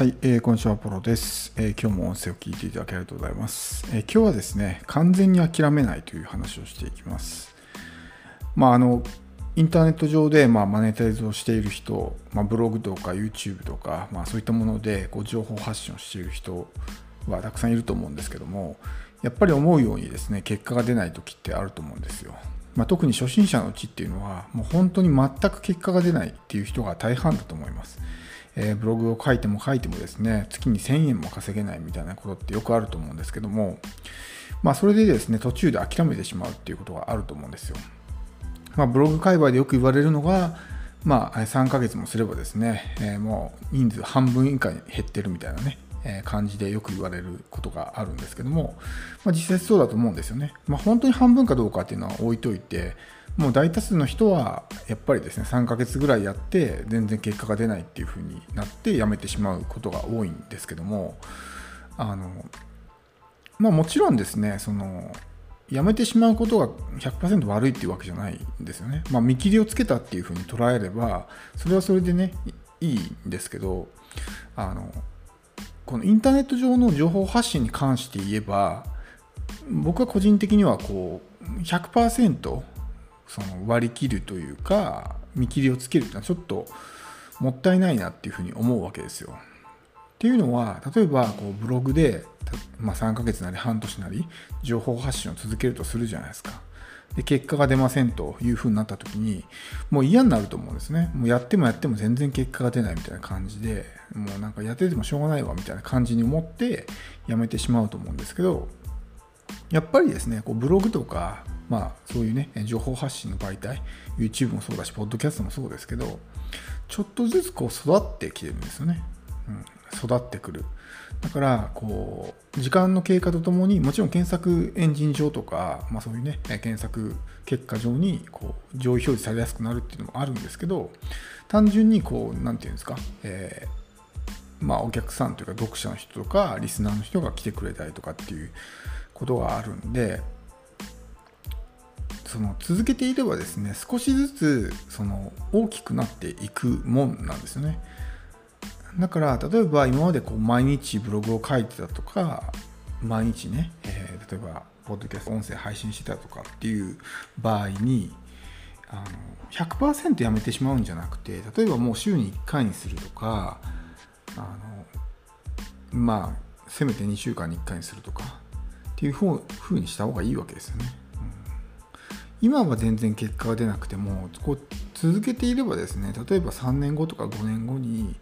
はい、えー、こんにちは、ポロです、えー今日も音声を聞いていただきありがとうございます、えー今日はですね、完全に諦めないという話をしていきます。まあ、あの、インターネット上で、まあ、マネタイズをしている人、まあ、ブログとか YouTube とか、まあ、そういったものでこう情報発信をしている人はたくさんいると思うんですけども、やっぱり思うようにですね、結果が出ない時ってあると思うんですよ。まあ、特に初心者のうちっていうのは、もう本当に全く結果が出ないっていう人が大半だと思います。えーブログを書いても書いてもですね、月に1000円も稼げないみたいなことってよくあると思うんですけども、まあ、それでですね、途中で諦めてしまうっていうことがあると思うんですよ。まあ、ブログ界隈でよく言われるのが、まあ、3ヶ月もすればですね、えーもう人数半分以下に減ってるみたいなね、感じでよく言われることがあるんですけども、まあ、実際そうだと思うんですよね。まあ、本当に半分かどうかっていうのは置いといて、もう大多数の人はやっぱりですね3ヶ月ぐらいやって全然結果が出ないっていう風になってやめてしまうことが多いんですけどもあのまあもちろんですねそのやめてしまうことが100%悪いっていうわけじゃないんですよね。まあ、見切りをつけたっていう風に捉えればそれはそれでねいいいんですけどあのこのインターネット上の情報発信に関して言えば僕は個人的にはこう100%その割り切るというか見切りをつけるっていうのはちょっともったいないなっていうふうに思うわけですよ。っていうのは例えばこうブログで、まあ、3ヶ月なり半年なり情報発信を続けるとするじゃないですか。で結果が出ませんというふうになった時にもう嫌になると思うんですね。もうやってもやっても全然結果が出ないみたいな感じでもうなんかやっててもしょうがないわみたいな感じに思ってやめてしまうと思うんですけどやっぱりですね、こうブログとか、まあ、そういうね、情報発信の媒体、YouTube もそうだし、ポッドキャストもそうですけど、ちょっとずつこう育ってきてるんですよね。うん、育ってくる。だから、こう、時間の経過とともに、もちろん検索エンジン上とか、まあそういうね、検索結果上に、こう、上位表示されやすくなるっていうのもあるんですけど、単純にこう、なんていうんですか、えーまあ、お客さんというか読者の人とかリスナーの人が来てくれたりとかっていうことがあるんでその続けていればですね少しずつその大きくなっていくもんなんですよね。だから例えば今までこう毎日ブログを書いてたとか毎日ね、えー例えばポッドキャスト音声配信してたとかっていう場合にあの100%やめてしまうんじゃなくて例えばもう週に1回にするとかあのまあせめて2週間に1回にするとかっていうふうにした方がいいわけですよね。今は全然結果が出なくてもこう続けていればですね例えば3年後とか5年後に、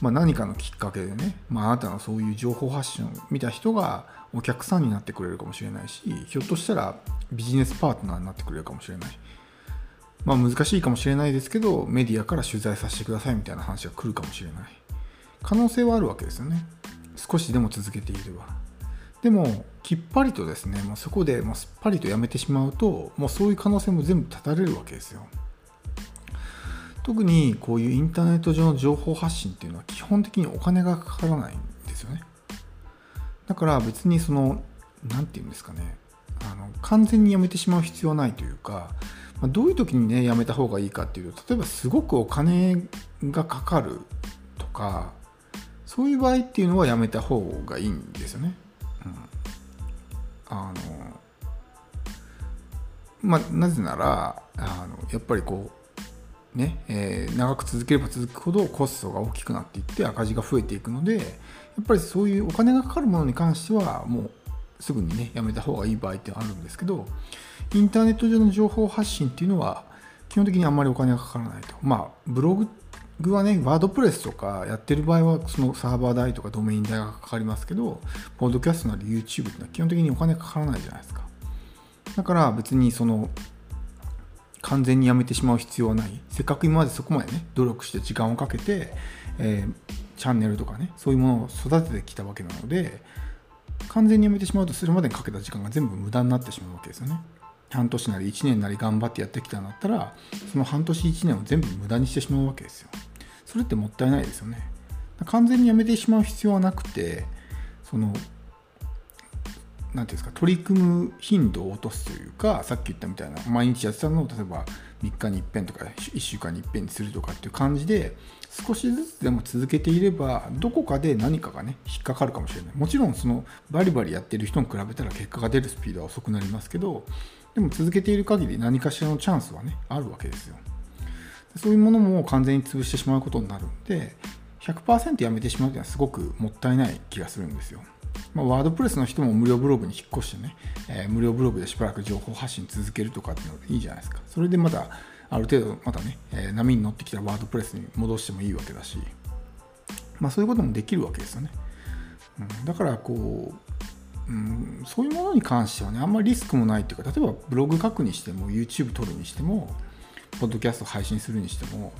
まあ、何かのきっかけでね、まあ、あなたのそういう情報発信を見た人がお客さんになってくれるかもしれないしひょっとしたらビジネスパートナーになってくれるかもしれない。まあ難しいかもしれないですけどメディアから取材させてくださいみたいな話が来るかもしれない。可能性はあるわけですよね。少しでも続けていれば。でもきっぱりとですねもうそこでもうすっぱりとやめてしまうともうそういう可能性も全部断たれるわけですよ。特にこういうインターネット上の情報発信っていうのは基本的にお金がかからないんですよね。だから別にその何て言うんですかね。あの完全にやめてしまう必要はないというか、まあどういう時にねやめた方がいいかっていうと例えばすごくお金がかかるとかそういう場合っていうのはやめた方がいいんですよね。うん、あのまあなぜならあのやっぱりこうね、えー長く続ければ続くほどコストが大きくなっていって赤字が増えていくのでやっぱりそういうお金がかかるものに関してはもうすぐにねやめた方がいい場合ってあるんですけどインターネット上の情報発信っていうのは基本的にあんまりお金がかからないと。まあブログはねワードプレスとかやってる場合はそのサーバー代とかドメイン代がかかりますけどポッドキャストなり YouTube っていうのは基本的にお金かからないじゃないですか。だから別にその完全にやめてしまう必要はない。せっかく今までそこまでね努力して時間をかけて、えーチャンネルとかねそういうものを育ててきたわけなので完全にやめてしまうとそれまでにかけた時間が全部無駄になってしまうわけですよね。半年なり1年なり頑張ってやってきたんだったらその半年1年を全部無駄にしてしまうわけですよ。それってもったいないですよね。完全にやめてしまう必要はなくてそのなんていうんですか取り組む頻度を落とすというかさっき言ったみたいな毎日やってたのを例えば3日に一遍とか1週間に一遍にするとかっていう感じで少しずつでも続けていればどこかで何かがね引っかかるかもしれない。もちろんそのバリバリやってる人に比べたら結果が出るスピードは遅くなりますけどでも続けている限り何かしらのチャンスはねあるわけですよ。そういうものも完全に潰してしまうことになるんで100%やめてしまうというのはすごくもったいない気がするんですよ。まあ、ワードプレスの人も無料ブログに引っ越してね、えー、無料ブログでしばらく情報発信続けるとかっていうのでいいじゃないですか。それでまた、ある程度またね、えー、波に乗ってきたワードプレスに戻してもいいわけだし、まあそういうこともできるわけですよね。うん、だからこう、うん、そういうものに関してはね、あんまりリスクもないっていうか、例えばブログ書くにしても、YouTube 撮るにしても、ポッドキャスト配信するにしても、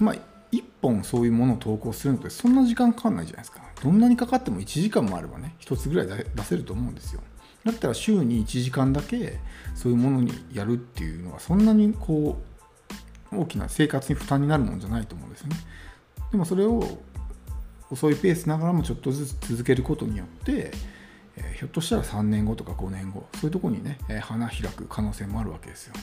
まあ、1本そういうものを投稿するのってそんな時間かかんないじゃないですか。どんなにかかっても1時間もあればね、1つぐらい出せると思うんですよ。だったら週に1時間だけそういうものにやるっていうのはそんなにこう大きな生活に負担になるもんじゃないと思うんですよね。でもそれを遅いペースながらもちょっとずつ続けることによって、ひょっとしたら3年後とか5年後そういうとこにね、花開く可能性もあるわけですよ。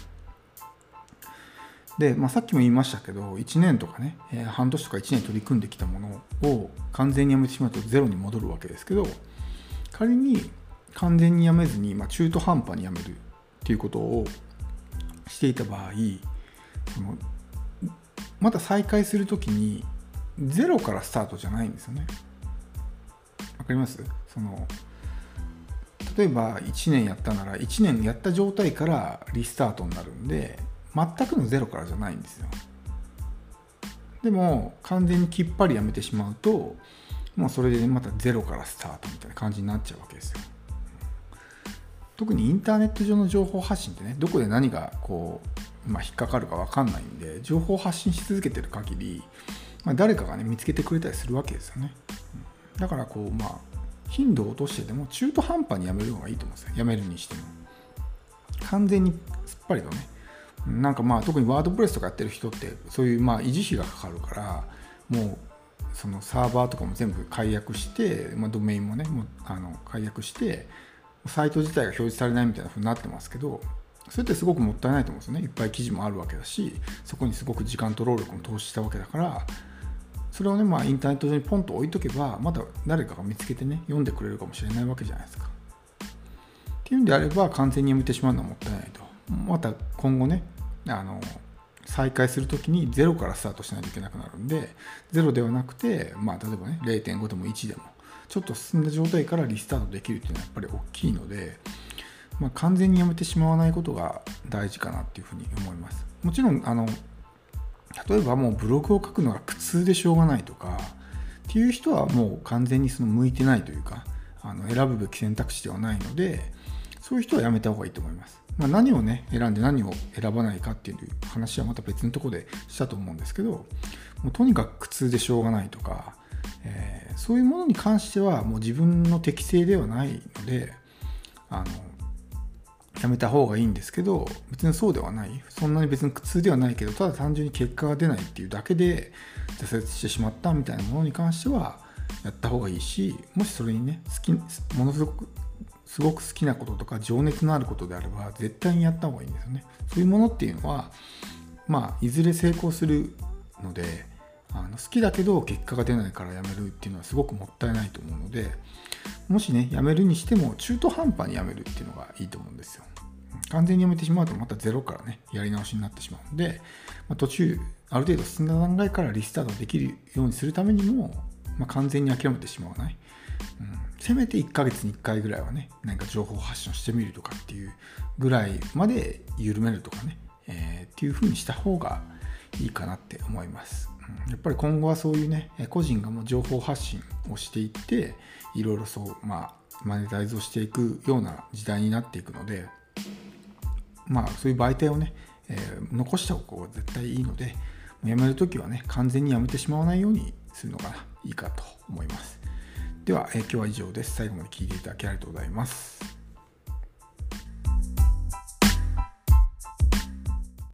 で、まあ、さっきも言いましたけど1年とかね、えー、半年とか1年取り組んできたものを完全にやめてしまうとゼロに戻るわけですけど仮に完全にやめずに、まあ、中途半端にやめるっていうことをしていた場合そのまた再開するときにゼロからスタートじゃないんですよね。わかります？その例えば1年やったなら1年やった状態からリスタートになるんで全くのゼロからじゃないんですよ。でも完全にきっぱりやめてしまうともうそれでまたゼロからスタートみたいな感じになっちゃうわけですよ。特にインターネット上の情報発信ってねどこで何がこう、まあ、引っかかるか分かんないんで情報発信し続けてる限り、まあ、誰かがね見つけてくれたりするわけですよね。だからこうまあ頻度を落としてでも中途半端にやめる方がいいと思うんですよ。やめるにしても。完全にすっぱりとねなんかまあ特にワードプレスとかやってる人ってそういうまあ維持費がかかるからもうそのサーバーとかも全部解約して、まあ、ドメインもねもうあの解約してサイト自体が表示されないみたいな風になってますけどそれってすごくもったいないと思うんですよね。いっぱい記事もあるわけだしそこにすごく時間と労力も投資したわけだからそれをねまあインターネット上にポンと置いとけばまだ誰かが見つけてね読んでくれるかもしれないわけじゃないですか。っていうんであれば完全にやめてしまうのはもったいないと。また今後ねあの再開するときに0からスタートしないといけなくなるんで0ではなくて、まあ、例えばね0.5でも1でもちょっと進んだ状態からリスタートできるっていうのはやっぱり大きいので、まあ、完全にやめてしまわないことが大事かなっていうふうに思います。もちろんあの例えばもうブログを書くのが苦痛でしょうがないとかっていう人はもう完全にその向いてないというかあの選ぶべき選択肢ではないのでそういう人はやめた方がいいと思います。まあ、何をね選んで何を選ばないかっていう話はまた別のとこでしたと思うんですけどもうとにかく苦痛でしょうがないとか、えー、そういうものに関してはもう自分の適性ではないのであのやめた方がいいんですけど別にそうではない。そんなに別に苦痛ではないけどただ単純に結果が出ないっていうだけで挫折してしまったみたいなものに関してはやった方がいいしもしそれにね好きものすごくすごく好きなこととか情熱のあることであれば絶対にやった方がいいんですよね。そういうものっていうのはまあいずれ成功するのであの好きだけど結果が出ないからやめるっていうのはすごくもったいないと思うのでもしねやめるにしても中途半端にやめるっていうのがいいと思うんですよ。完全にやめてしまうとまたゼロからねやり直しになってしまうので、まあ、途中ある程度進んだ段階からリスタートできるようにするためにも、まあ、完全に諦めてしまわない、うん、せめて1ヶ月に1回ぐらいはね、何か情報発信してみるとかっていうぐらいまで緩めるとかね、えー、っていう風にした方がいいかなって思います。やっぱり今後はそういうね、個人がもう情報発信をしていって、いろいろそう、まあ、マネタイズをしていくような時代になっていくので、まあ、そういう媒体をね、えー、残した方が絶対いいので、やめるときはね、完全にやめてしまわないようにするのがいいかと思います。では、え今日は以上です。最後まで聞いていただきありがとうございます。